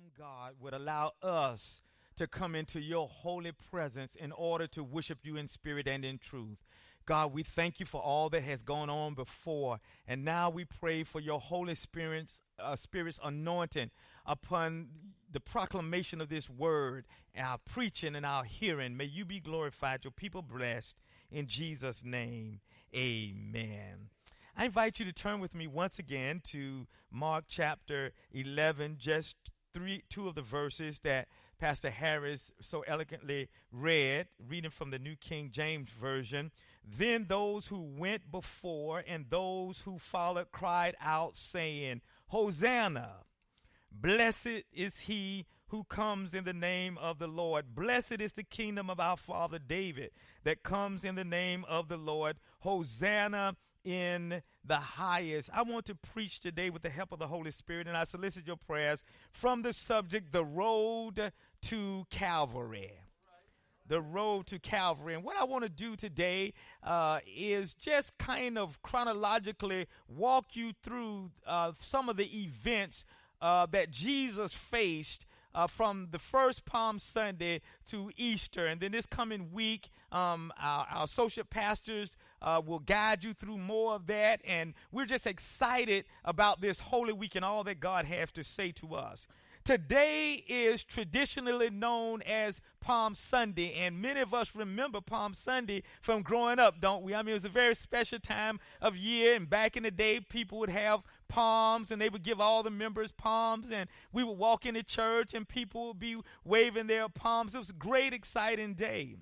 awesome God would allow us to come into your holy presence in order to worship you in spirit and in truth. God, we thank you for all that has gone on before. And now we pray for your Holy Spirit's, uh, Spirit's anointing upon the proclamation of this word, our preaching and our hearing. May you be glorified, your people blessed. In Jesus' name, amen. I invite you to turn with me once again to Mark chapter 11, just three, two of the verses that Pastor Harris so eloquently read, reading from the New King James Version. Then those who went before and those who followed cried out, saying, Hosanna! Blessed is he who comes in the name of the Lord. Blessed is the kingdom of our father David that comes in the name of the Lord. Hosanna in the highest. I want to preach today with the help of the Holy Spirit, and I solicit your prayers from the subject, the road to Calvary. The road to Calvary. And what I want to do today uh, is just kind of chronologically walk you through uh, some of the events uh, that Jesus faced uh, from the first Palm Sunday to Easter. And then this coming week, um, our, our, associate pastors uh, will guide you through more of that. And we're just excited about this Holy Week and all that God has to say to us. Today is traditionally known as Palm Sunday, and many of us remember Palm Sunday from growing up, don't we? I mean, it was a very special time of year, and back in the day, people would have palms and they would give all the members palms and we would walk into church and people would be waving their palms. It was a great, exciting day.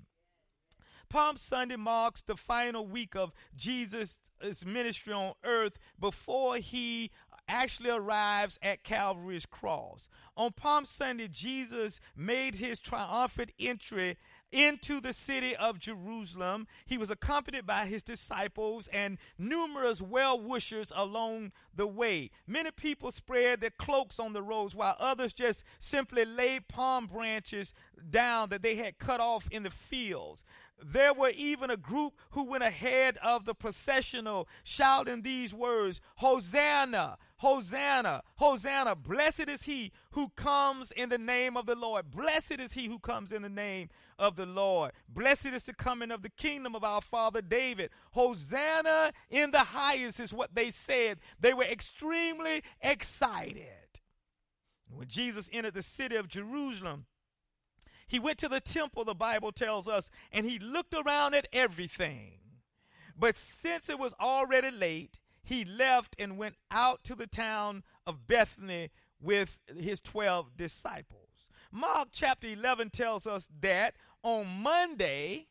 Palm Sunday marks the final week of Jesus' ministry on earth before he actually arrives at Calvary's cross. On Palm Sunday, Jesus made his triumphant entry into the city of Jerusalem. He was accompanied by his disciples and numerous well wishers along the way. Many people spread their cloaks on the roads, while others just simply laid palm branches down that they had cut off in the fields. There were even a group who went ahead of the processional shouting these words Hosanna, Hosanna, Hosanna. Blessed is he who comes in the name of the Lord. Blessed is he who comes in the name of the Lord. Blessed is the coming of the kingdom of our father David. Hosanna in the highest is what they said. They were extremely excited. When Jesus entered the city of Jerusalem, he went to the temple, the Bible tells us, and he looked around at everything. But since it was already late, he left and went out to the town of Bethany with his 12 disciples. Mark chapter 11 tells us that on Monday,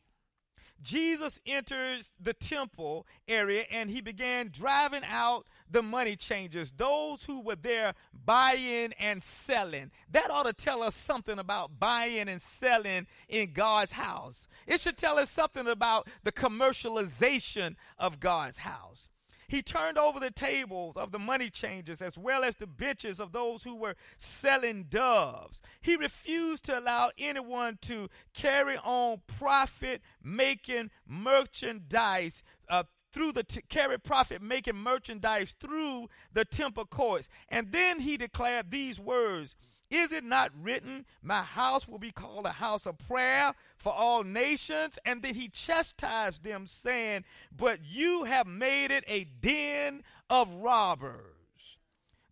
Jesus enters the temple area and he began driving out the money changers, those who were there buying and selling. That ought to tell us something about buying and selling in God's house. It should tell us something about the commercialization of God's house. He turned over the tables of the money changers as well as the benches of those who were selling doves. He refused to allow anyone to carry on profit making merchandise uh, through the t- carry profit making merchandise through the temple courts. And then he declared these words is it not written, My house will be called a house of prayer for all nations? And then he chastised them, saying, But you have made it a den of robbers.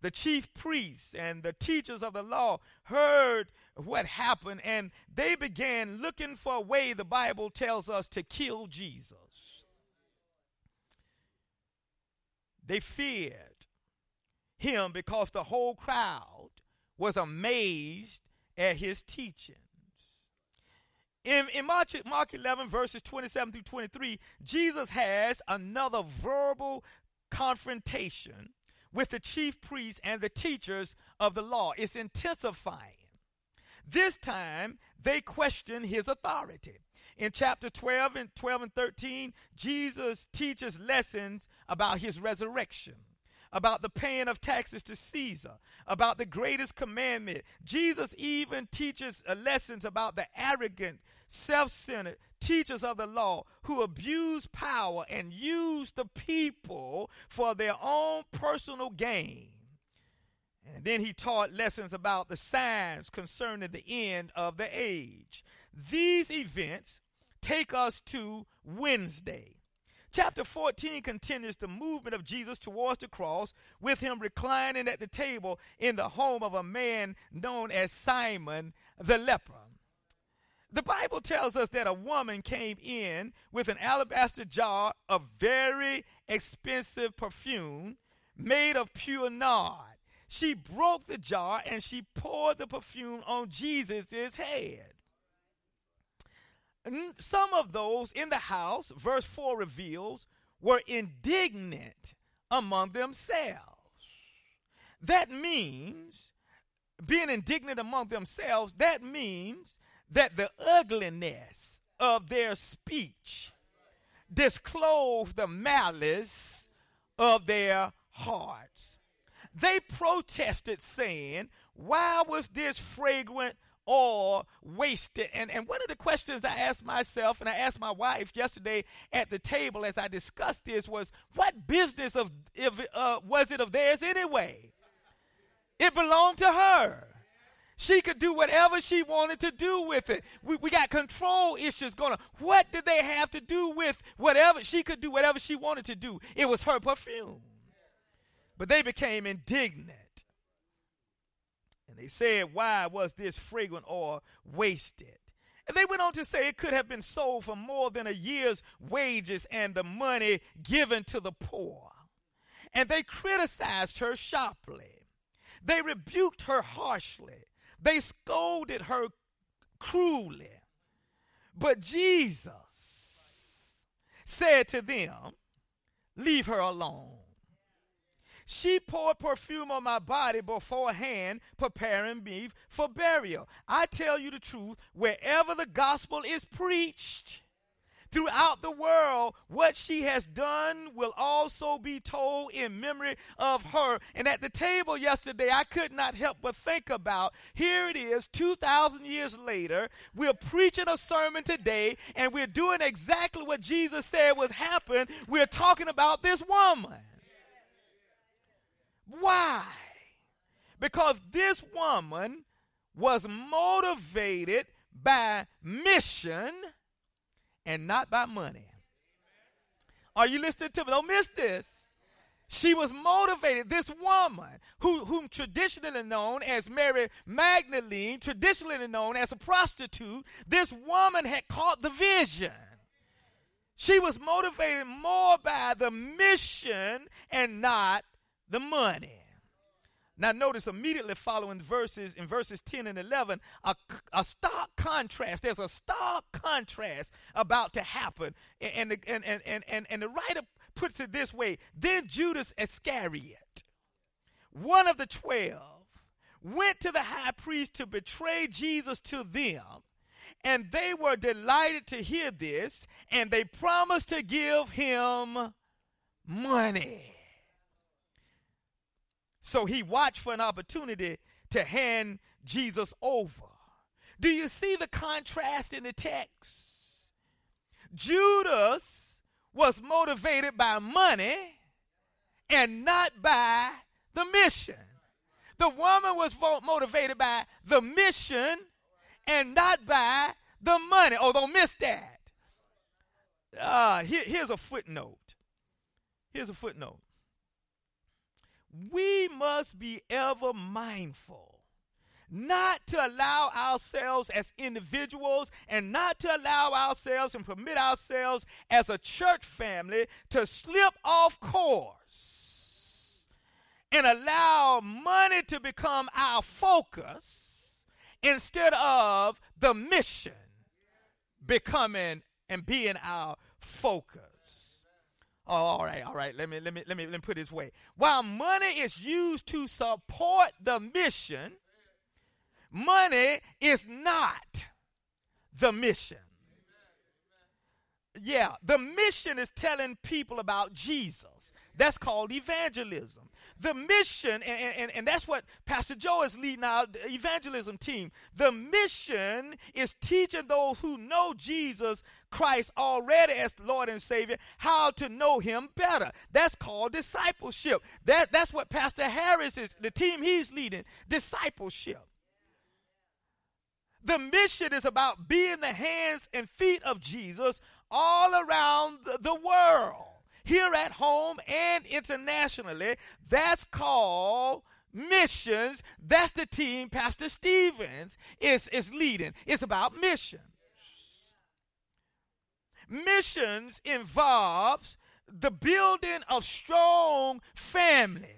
The chief priests and the teachers of the law heard what happened, and they began looking for a way, the Bible tells us, to kill Jesus. They feared him because the whole crowd was amazed at his teachings. In, in Mark, Mark 11, verses 27 through 23, Jesus has another verbal confrontation with the chief priests and the teachers of the law. It's intensifying. This time, they question his authority. In chapter 12 and 12 and 13, Jesus teaches lessons about his resurrection about the paying of taxes to Caesar, about the greatest commandment. Jesus even teaches uh, lessons about the arrogant, self centered teachers of the law who abuse power and use the people for their own personal gain. And then he taught lessons about the signs concerning the end of the age. These events take us to Wednesday. Chapter 14 continues the movement of Jesus towards the cross, with him reclining at the table in the home of a man known as Simon the leper. The Bible tells us that a woman came in with an alabaster jar of very expensive perfume made of pure nard. She broke the jar and she poured the perfume on Jesus' head. Some of those in the house, verse 4 reveals, were indignant among themselves. That means, being indignant among themselves, that means that the ugliness of their speech disclosed the malice of their hearts. They protested, saying, Why was this fragrant oil wasted? And, and one of the questions I asked myself and I asked my wife yesterday at the table as I discussed this was, What business of, if, uh, was it of theirs anyway? It belonged to her. She could do whatever she wanted to do with it. We, we got control issues going on. What did they have to do with whatever? She could do whatever she wanted to do. It was her perfume. But they became indignant. And they said, Why was this fragrant oil wasted? And they went on to say it could have been sold for more than a year's wages and the money given to the poor. And they criticized her sharply. They rebuked her harshly. They scolded her cruelly. But Jesus said to them, Leave her alone. She poured perfume on my body beforehand, preparing me for burial. I tell you the truth, wherever the gospel is preached, throughout the world. What she has done will also be told in memory of her. And at the table yesterday, I could not help but think about here it is, 2,000 years later. We're preaching a sermon today, and we're doing exactly what Jesus said was happen. We're talking about this woman. Why? Because this woman was motivated by mission and not by money. Are you listening to me? Don't miss this. She was motivated. This woman, who, whom traditionally known as Mary Magdalene, traditionally known as a prostitute, this woman had caught the vision. She was motivated more by the mission and not the money. Now, notice immediately following verses in verses 10 and 11, a, a stark contrast. There's a stark contrast about to happen. And, and, and, and, and, and the writer puts it this way Then Judas Iscariot, one of the twelve, went to the high priest to betray Jesus to them. And they were delighted to hear this, and they promised to give him money. So he watched for an opportunity to hand Jesus over. Do you see the contrast in the text? Judas was motivated by money and not by the mission. The woman was motivated by the mission and not by the money. Oh, don't miss that. Uh, here, here's a footnote. Here's a footnote we must be ever mindful not to allow ourselves as individuals and not to allow ourselves and permit ourselves as a church family to slip off course and allow money to become our focus instead of the mission becoming and being our focus. Oh, all right, all right. Let me let me let me let me put it this way. While money is used to support the mission, money is not the mission. Yeah, the mission is telling people about Jesus. That's called evangelism. the mission, and, and, and that's what Pastor Joe is leading our evangelism team. The mission is teaching those who know Jesus Christ already as Lord and Savior how to know Him better. That's called discipleship. That, that's what Pastor Harris is, the team he's leading, discipleship. The mission is about being the hands and feet of Jesus all around the world, here at home and internationally. That's called missions. That's the team Pastor Stevens is, is leading. It's about missions. Missions involves the building of strong families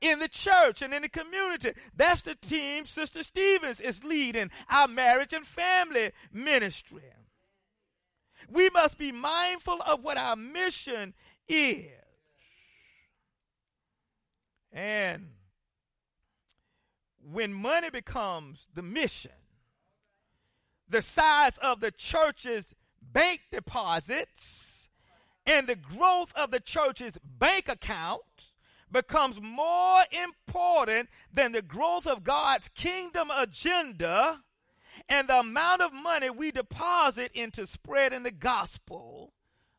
in the church and in the community. That's the team Sister Stevens is leading our marriage and family ministry. We must be mindful of what our mission is. And when money becomes the mission, the size of the church's bank deposits and the growth of the church's bank account becomes more important than the growth of God's kingdom agenda and the amount of money we deposit into spreading the gospel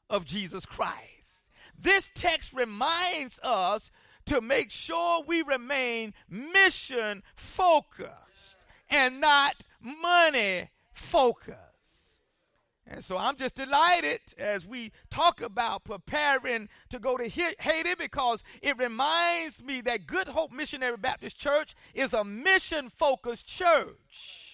of Jesus Christ. This text reminds us to make sure we remain mission focused and not money focused. And so I'm just delighted as we talk about preparing to go to Haiti because it reminds me that Good Hope Missionary Baptist Church is a mission focused church.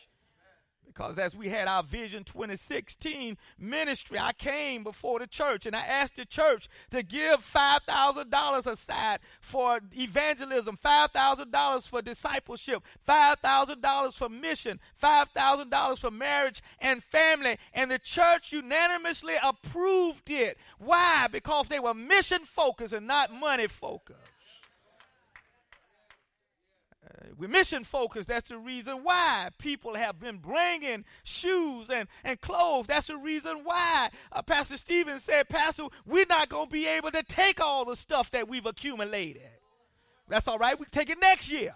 Because as we had our Vision 2016 ministry, I came before the church and I asked the church to give $5,000 aside for evangelism, $5,000 for discipleship, $5,000 for mission, $5,000 for marriage and family. And the church unanimously approved it. Why? Because they were mission focused and not money focused. We're mission focused. That's the reason why people have been bringing shoes and, and clothes. That's the reason why uh, Pastor Stevens said, Pastor, we're not going to be able to take all the stuff that we've accumulated. That's all right. We can take it next year.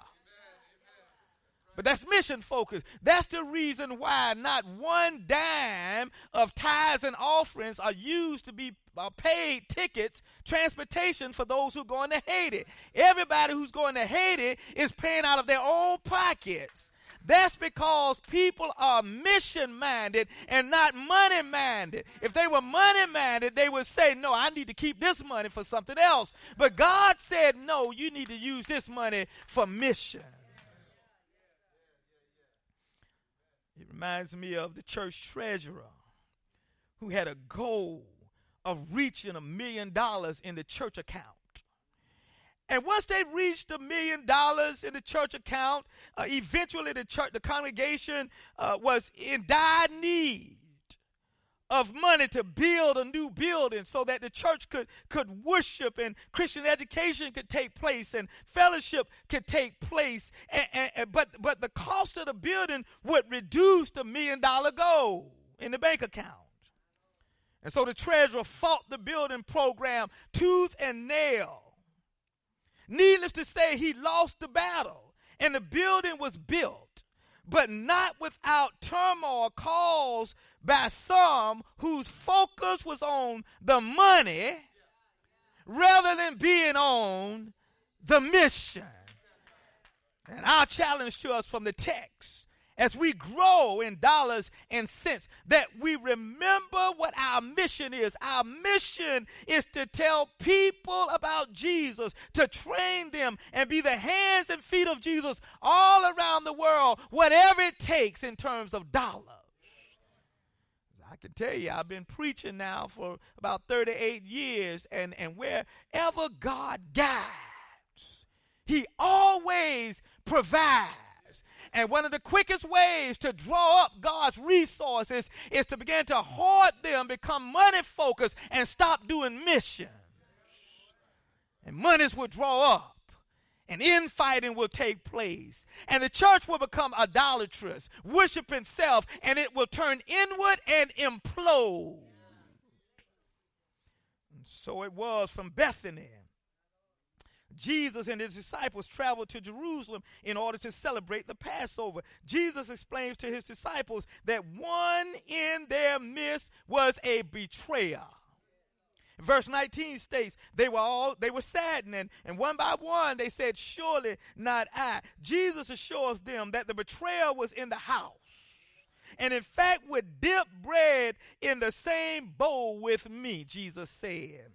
But that's mission focused. That's the reason why not one dime of tithes and offerings are used to be uh, paid tickets, transportation for those who are going to Haiti. Everybody who's going to Haiti is paying out of their own pockets. That's because people are mission minded and not money minded. If they were money minded, they would say, No, I need to keep this money for something else. But God said, No, you need to use this money for mission. It reminds me of the church treasurer who had a goal of reaching a million dollars in the church account. And once they reached a million dollars in the church account, uh, eventually the church, the congregation uh, was in dire need of money to build a new building so that the church could, could worship and Christian education could take place and fellowship could take place. And, and, and, but, but the cost of the building would reduce the million dollar goal in the bank account. And so the treasurer fought the building program tooth and nail. Needless to say, he lost the battle and the building was built, but not without turmoil caused by some whose focus was on the money rather than being on the mission. And our challenge to us from the text as we grow in dollars and cents, that we remember what our mission is. Our mission is to tell people about Jesus, to train them and be the hands and feet of Jesus all around the world, whatever it takes in terms of dollars. I can tell you, I've been preaching now for about 38 years, and, and wherever God guides, He always provides. And one of the quickest ways to draw up God's resources is to begin to hoard them, become money focused, and stop doing missions. And monies will draw up and infighting will take place. And the church will become idolatrous, worshiping self, and it will turn inward and implode. And so it was from Bethany Jesus and his disciples traveled to Jerusalem in order to celebrate the Passover. Jesus explains to his disciples that one in their midst was a betrayer. Verse 19 states they were all they were saddened and, and one by one they said surely not I. Jesus assures them that the betrayer was in the house and in fact would dip bread in the same bowl with me, Jesus said.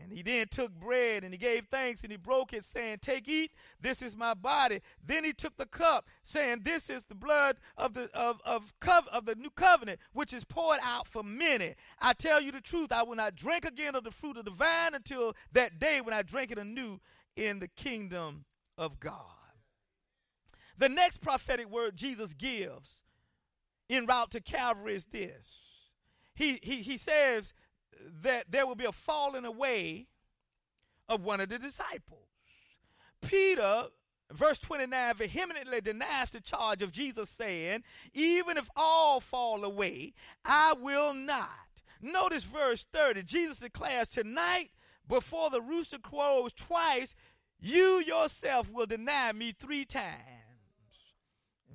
And he then took bread and he gave thanks and he broke it, saying, Take, eat, this is my body. Then he took the cup, saying, This is the blood of the of of, cov- of the new covenant, which is poured out for many. I tell you the truth, I will not drink again of the fruit of the vine until that day when I drink it anew in the kingdom of God. The next prophetic word Jesus gives en route to Calvary is this. He, he, he says that there will be a falling away of one of the disciples. Peter, verse 29, vehemently denies the charge of Jesus, saying, Even if all fall away, I will not. Notice verse 30. Jesus declares, Tonight, before the rooster crows twice, you yourself will deny me three times.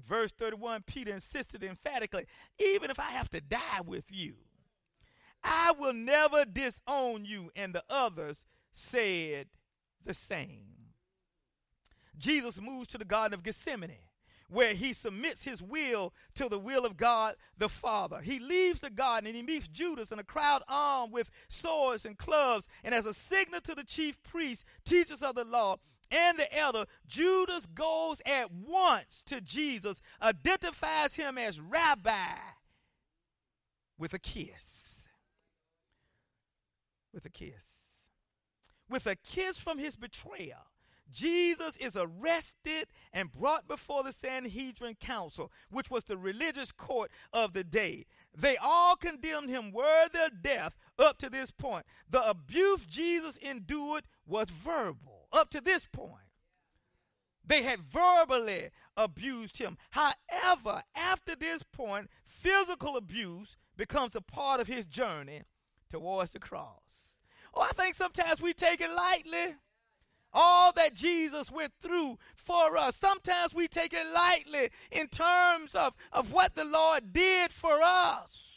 Verse 31, Peter insisted emphatically, even if I have to die with you, I will never disown you. And the others said the same. Jesus moves to the Garden of Gethsemane, where he submits his will to the will of God the Father. He leaves the garden and he meets Judas and a crowd armed with swords and clubs. And as a signal to the chief priests, teachers of the law, and the elder, Judas goes at once to Jesus, identifies him as rabbi with a kiss. With a kiss. With a kiss from his betrayer. Jesus is arrested and brought before the Sanhedrin Council, which was the religious court of the day. They all condemned him worthy of death up to this point. The abuse Jesus endured was verbal up to this point. They had verbally abused him. However, after this point, physical abuse becomes a part of his journey towards the cross. Oh, I think sometimes we take it lightly. All that Jesus went through for us. Sometimes we take it lightly in terms of, of what the Lord did for us.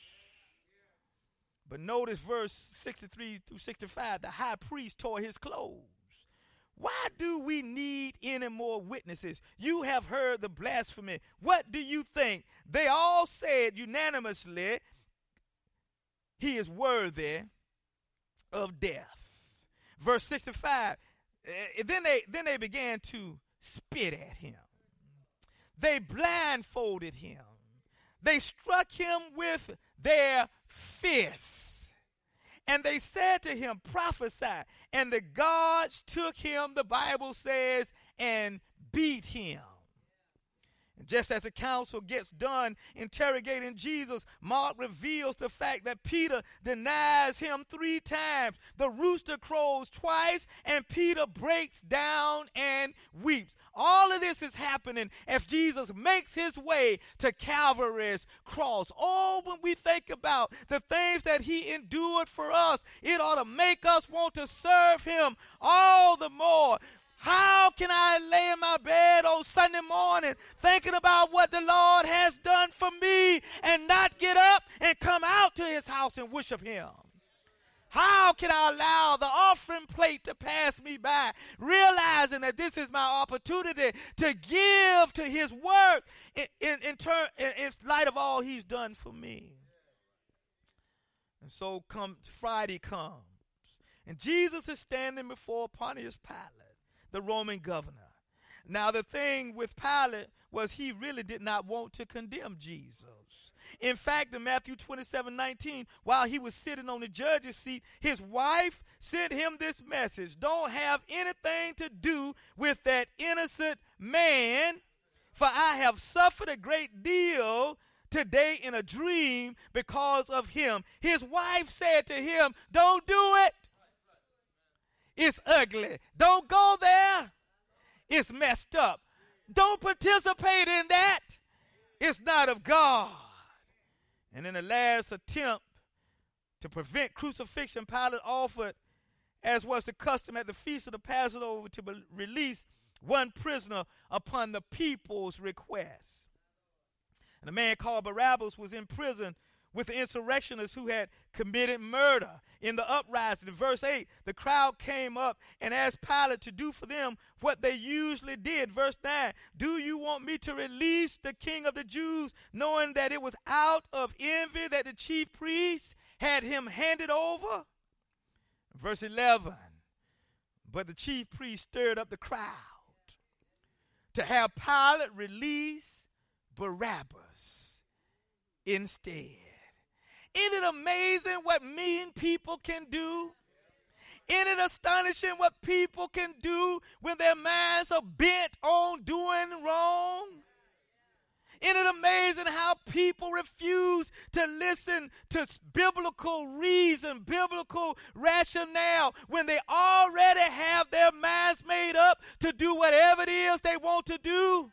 But notice verse 63 through 65 the high priest tore his clothes. Why do we need any more witnesses? You have heard the blasphemy. What do you think? They all said unanimously, He is worthy of death. Verse 65. Uh, then they then they began to spit at him. They blindfolded him. They struck him with their fists and they said to him, Prophesy. And the gods took him, the Bible says, and beat him. And just as the council gets done interrogating Jesus, Mark reveals the fact that Peter denies him three times. The rooster crows twice, and Peter breaks down and weeps. All of this is happening as Jesus makes his way to Calvary's cross. Oh, when we think about the things that he endured for us, it ought to make us want to serve him all the more. How can I lay in my bed on Sunday morning thinking about what the Lord has done for me and not get up and come out to his house and worship him? How can I allow the offering plate to pass me by, realizing that this is my opportunity to give to his work in, in, in, turn, in, in light of all he's done for me? And so come Friday comes, and Jesus is standing before Pontius Pilate the Roman governor. Now, the thing with Pilate was he really did not want to condemn Jesus. In fact, in Matthew 27 19, while he was sitting on the judge's seat, his wife sent him this message Don't have anything to do with that innocent man, for I have suffered a great deal today in a dream because of him. His wife said to him, Don't do it. It's ugly. Don't go there. It's messed up. Don't participate in that. It's not of God. And in the last attempt to prevent crucifixion, Pilate offered as was the custom at the feast of the Passover, to release one prisoner upon the people's request. And a man called Barabbas was in prison with the insurrectionists who had committed murder in the uprising. In verse 8, the crowd came up and asked Pilate to do for them what they usually did. Verse 9, do you want me to release the king of the Jews, knowing that it was out of envy that the chief priests had him handed over? Verse 11, but the chief priest stirred up the crowd to have Pilate release Barabbas instead. Isn't it amazing what mean people can do? Isn't it astonishing what people can do when their minds are bent on doing wrong? Isn't it amazing how people refuse to listen to biblical reason, biblical rationale, when they already have their minds made up to do whatever it is they want to do?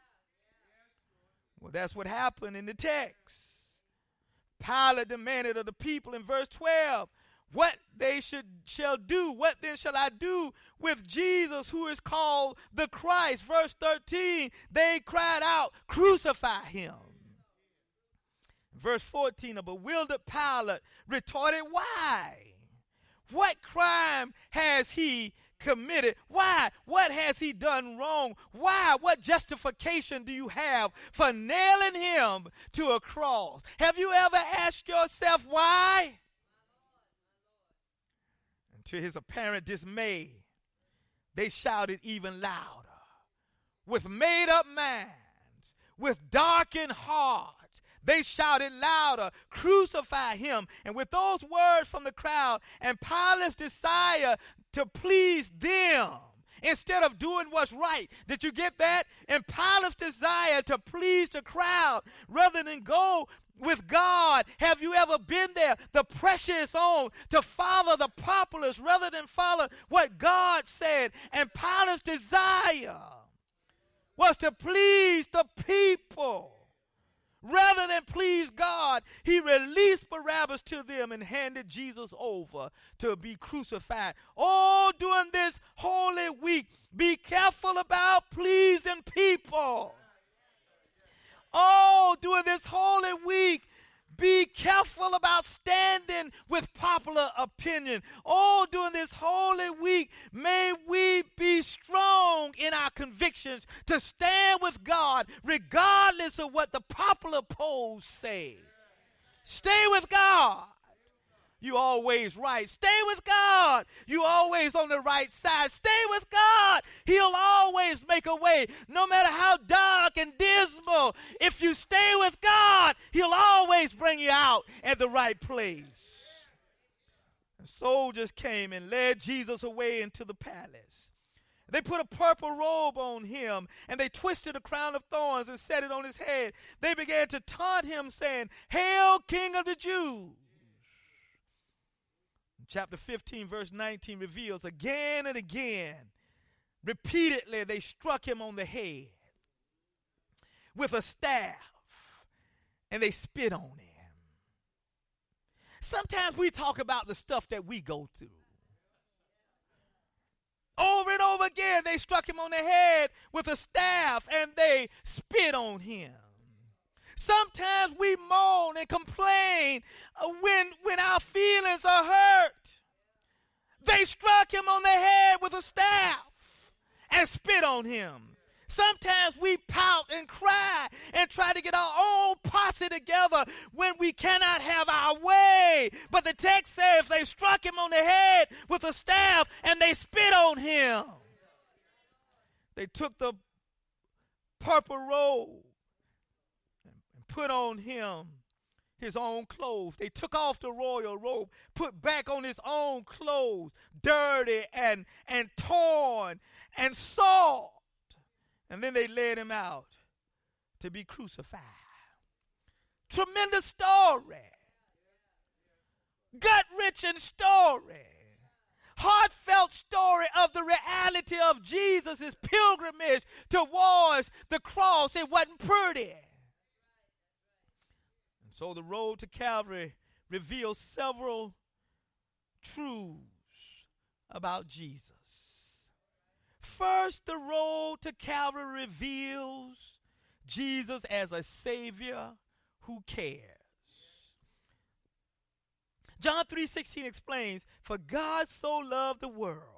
Well, that's what happened in the text. Pilate demanded of the people in verse 12 what they should shall do. What then shall I do with Jesus who is called the Christ? Verse 13, they cried out, crucify him. Verse 14, a bewildered Pilate retorted, Why? What crime has he committed. Why? What has he done wrong? Why? What justification do you have for nailing him to a cross? Have you ever asked yourself why? And to his apparent dismay, they shouted even louder. With made up minds, with darkened hearts, they shouted louder, Crucify him. And with those words from the crowd and Pilate's desire to please them instead of doing what's right. Did you get that? And Pilate's desire to please the crowd rather than go with God. Have you ever been there? The pressure is on to follow the populace rather than follow what God said. And Pilate's desire was to please the people. Rather than please God, he released Barabbas to them and handed Jesus over to be crucified. All during this holy week, be careful about pleasing people. All during this holy week, be careful about standing with popular opinion. All during this holy week, may we be strong our convictions to stand with God regardless of what the popular polls say. Stay with God you always right. Stay with God. You always on the right side. Stay with God. He'll always make a way, no matter how dark and dismal. If you stay with God, He'll always bring you out at the right place. And soldiers came and led Jesus away into the palace. They put a purple robe on him and they twisted a crown of thorns and set it on his head. They began to taunt him, saying, Hail, King of the Jews! chapter 15, verse 19 reveals again and again, repeatedly, they struck him on the head with a staff and they spit on him. Sometimes we talk about the stuff that we go through. Over and over again, they struck him on the head with a staff and they spit on him. Sometimes we moan and complain when, when our feelings are hurt. They struck him on the head with a staff and spit on him. Sometimes we pout and cry and try to get our own posse together when we cannot have our way. But the text says they struck him on the head with a staff and they spit on him. They took the purple robe and put on him his own clothes. They took off the royal robe, put back on his own clothes, dirty and, and torn and soiled. And then they led him out to be crucified. Tremendous story. Gut wrenching story. Heartfelt story of the reality of Jesus' pilgrimage towards the cross. It wasn't pretty. And so the road to Calvary reveals several truths about Jesus. First, the road to Calvary reveals Jesus as a Savior who cares. John 3:16 explains, "For God so loved the world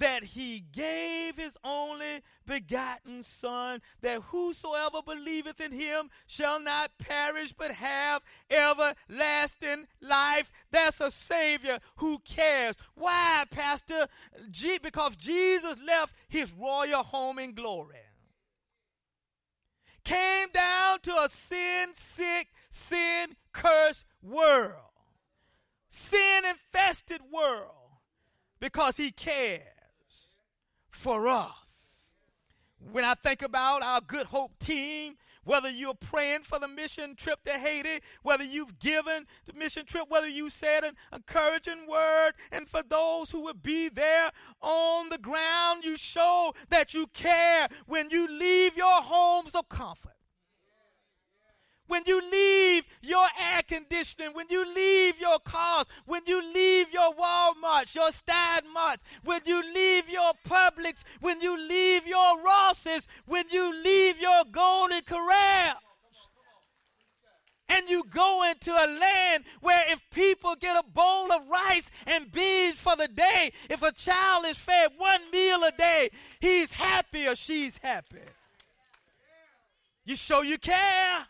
that he gave his only begotten Son, that whosoever believeth in him shall not perish but have everlasting life. That's a Savior who cares. Why, Pastor? G- because Jesus left his royal home in glory. Came down to a sin sick, sin cursed world, sin infested world, because he cares for us. When I think about our Good Hope team, whether you're praying for the mission trip to Haiti, whether you've given the mission trip, whether you said an encouraging word, and for those who will be there on the ground, you show that you care when you leave your homes of comfort when you leave your air conditioning, when you leave your cars, when you leave your Walmarts, your Stein Marts, when you leave your Publix, when you leave your Rosses, when you leave your Golden Corral. And you go into a land where if people get a bowl of rice and beans for the day, if a child is fed one meal a day, he's happy or she's happy. You show you care.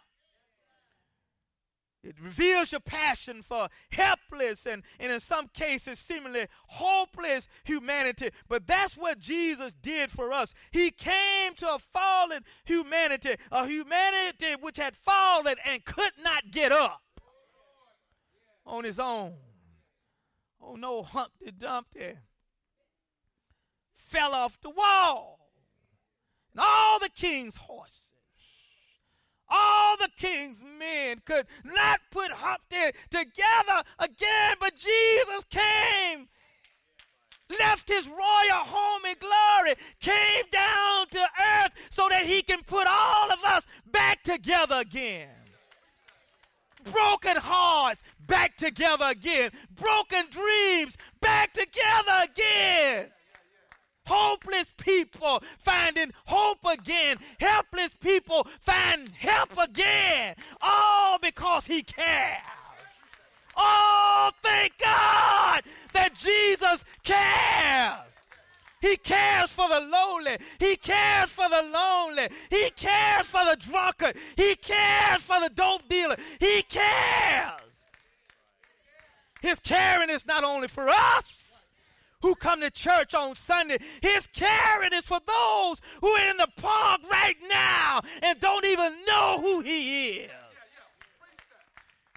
It reveals your passion for helpless and, and in some cases seemingly hopeless humanity. But that's what Jesus did for us. He came to a fallen humanity, a humanity which had fallen and could not get up on his own. Oh no, Humpty Dumpty fell off the wall. And all the king's horses all the king's men could not put Humpty together again, but Jesus came, left his royal home in glory, came down to earth so that he can put all of us back together again. Broken hearts back together again. Broken dreams back together again hopeless people finding hope again, helpless people find help again, all because he cares. Oh, thank God that Jesus cares. He cares for the lowly. He cares for the lonely. He cares for the drunkard. He cares for the dope dealer. He cares. His caring is not only for us, who come to church on Sunday. His caring is for those who are in the park right now and don't even know who he is.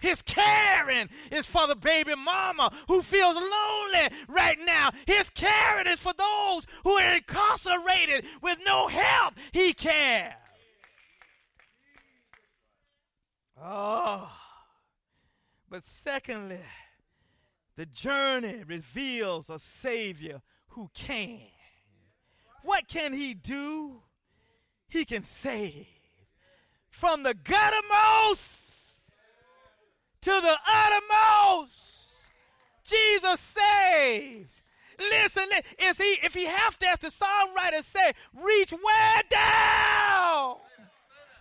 His caring is for the baby mama who feels lonely right now. His caring is for those who are incarcerated with no help. He cares. Oh. But secondly, the journey reveals a Savior who can. What can He do? He can save from the guttermost to the uttermost. Jesus saves. Listen, is he if he have to, as the songwriter said, reach way down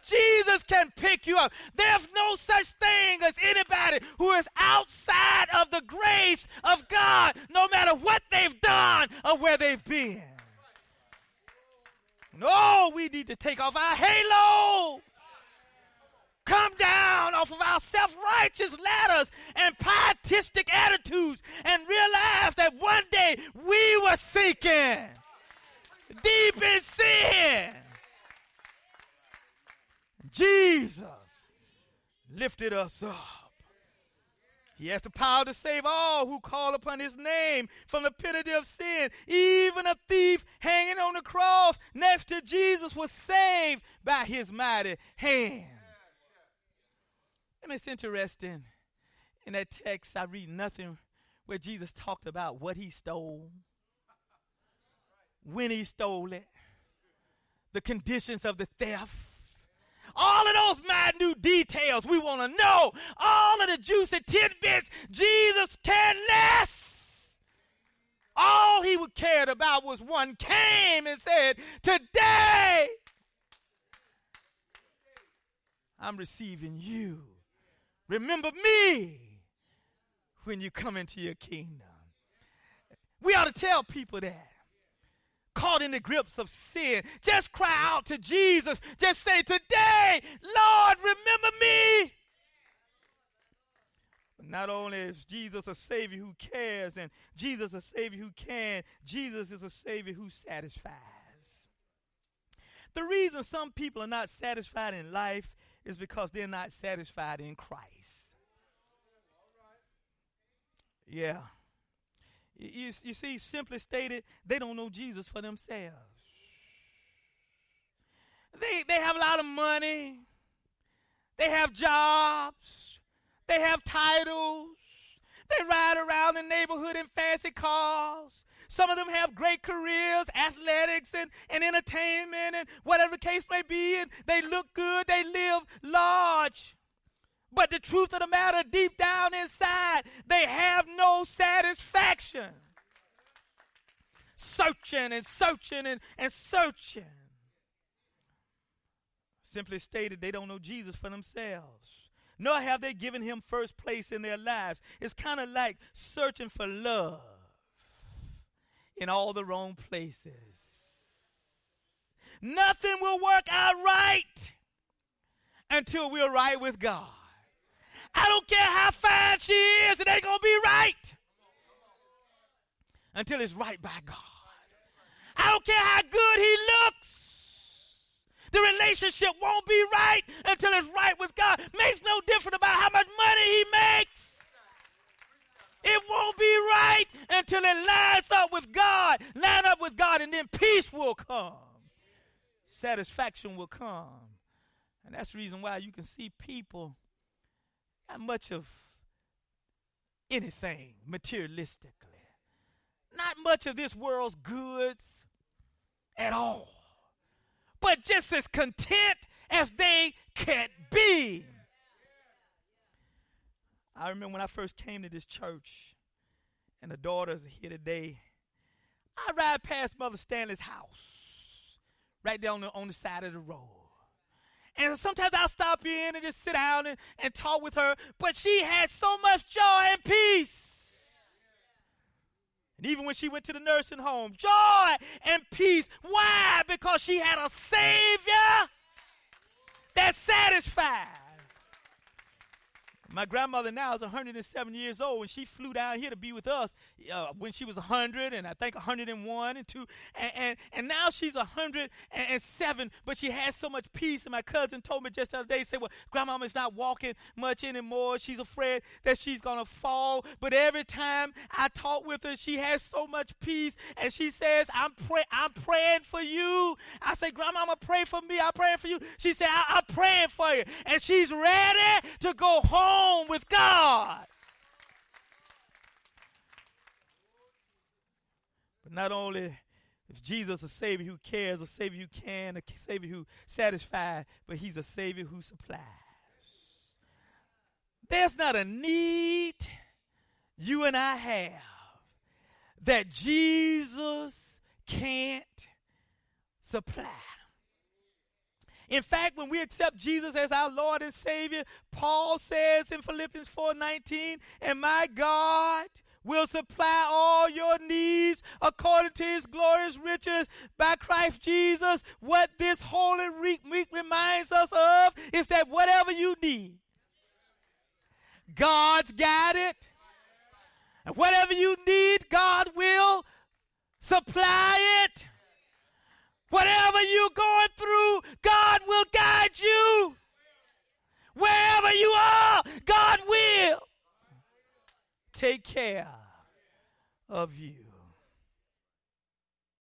Jesus can pick you up. There's no such thing as anybody who is outside of the grace of God, no matter what they've done or where they've been. No, we need to take off our halo. Come down off of our self righteous ladders and pietistic attitudes and realize that one day we were sinking deep in sin. Jesus lifted us up. He has the power to save all who call upon his name from the penalty of sin. Even a thief hanging on the cross next to Jesus was saved by his mighty hand. And it's interesting. In that text, I read nothing where Jesus talked about what he stole, when he stole it, the conditions of the theft all of those minute details we want to know. All of the juicy tidbits. Jesus can less. All he cared about was one came and said, Today I'm receiving you. Remember me when you come into your kingdom. We ought to tell people that. Caught in the grips of sin, just cry out to Jesus. Just say, Today, Lord, remember me. Not only is Jesus a Savior who cares and Jesus a Savior who can, Jesus is a Savior who satisfies. The reason some people are not satisfied in life is because they're not satisfied in Christ. Yeah. You, you see, simply stated, they don't know Jesus for themselves. They, they have a lot of money, they have jobs, they have titles, they ride around the neighborhood in fancy cars. Some of them have great careers, athletics and, and entertainment and whatever the case may be, and they look good, they live large. But the truth of the matter, deep down inside, they have no satisfaction. Searching and searching and, and searching. Simply stated, they don't know Jesus for themselves. Nor have they given him first place in their lives. It's kind of like searching for love in all the wrong places. Nothing will work out right until we're right with God. I don't care how fine she is, it ain't going to be right until it's right by God. I don't care how good he looks. The relationship won't be right until it's right with God. Makes no difference about how much money he makes. It won't be right until it lines up with God. Line up with God, and then peace will come. Satisfaction will come. And that's the reason why you can see people not much of anything materialistically, not much of this world's goods at all, but just as content as they can be. I remember when I first came to this church, and the daughters are here today. I ride past Mother Stanley's house, right there on the, on the side of the road. And sometimes I'll stop in and just sit down and, and talk with her. But she had so much joy and peace. And even when she went to the nursing home, joy and peace. Why? Because she had a Savior that satisfied. My grandmother now is 107 years old, and she flew down here to be with us uh, when she was 100, and I think 101 and two, and and, and now she's 107. But she has so much peace. And my cousin told me just the other day, said, "Well, grandmama's not walking much anymore. She's afraid that she's gonna fall. But every time I talk with her, she has so much peace, and she says, "I'm pray, I'm praying for you." I say, "Grandmama, pray for me. I'm praying for you." She said, "I'm praying for you," and she's ready to go home with God. But not only is Jesus a Savior who cares, a Savior who can, a Savior who satisfies, but He's a Savior who supplies. There's not a need you and I have that Jesus can't supply. In fact, when we accept Jesus as our Lord and Savior, Paul says in Philippians 4:19, "And my God will supply all your needs according to his glorious riches by Christ Jesus." What this holy week reminds us of is that whatever you need, God's got it. And whatever you need, God will supply it. Whatever you're going through, God will guide you. Wherever you are, God will take care of you.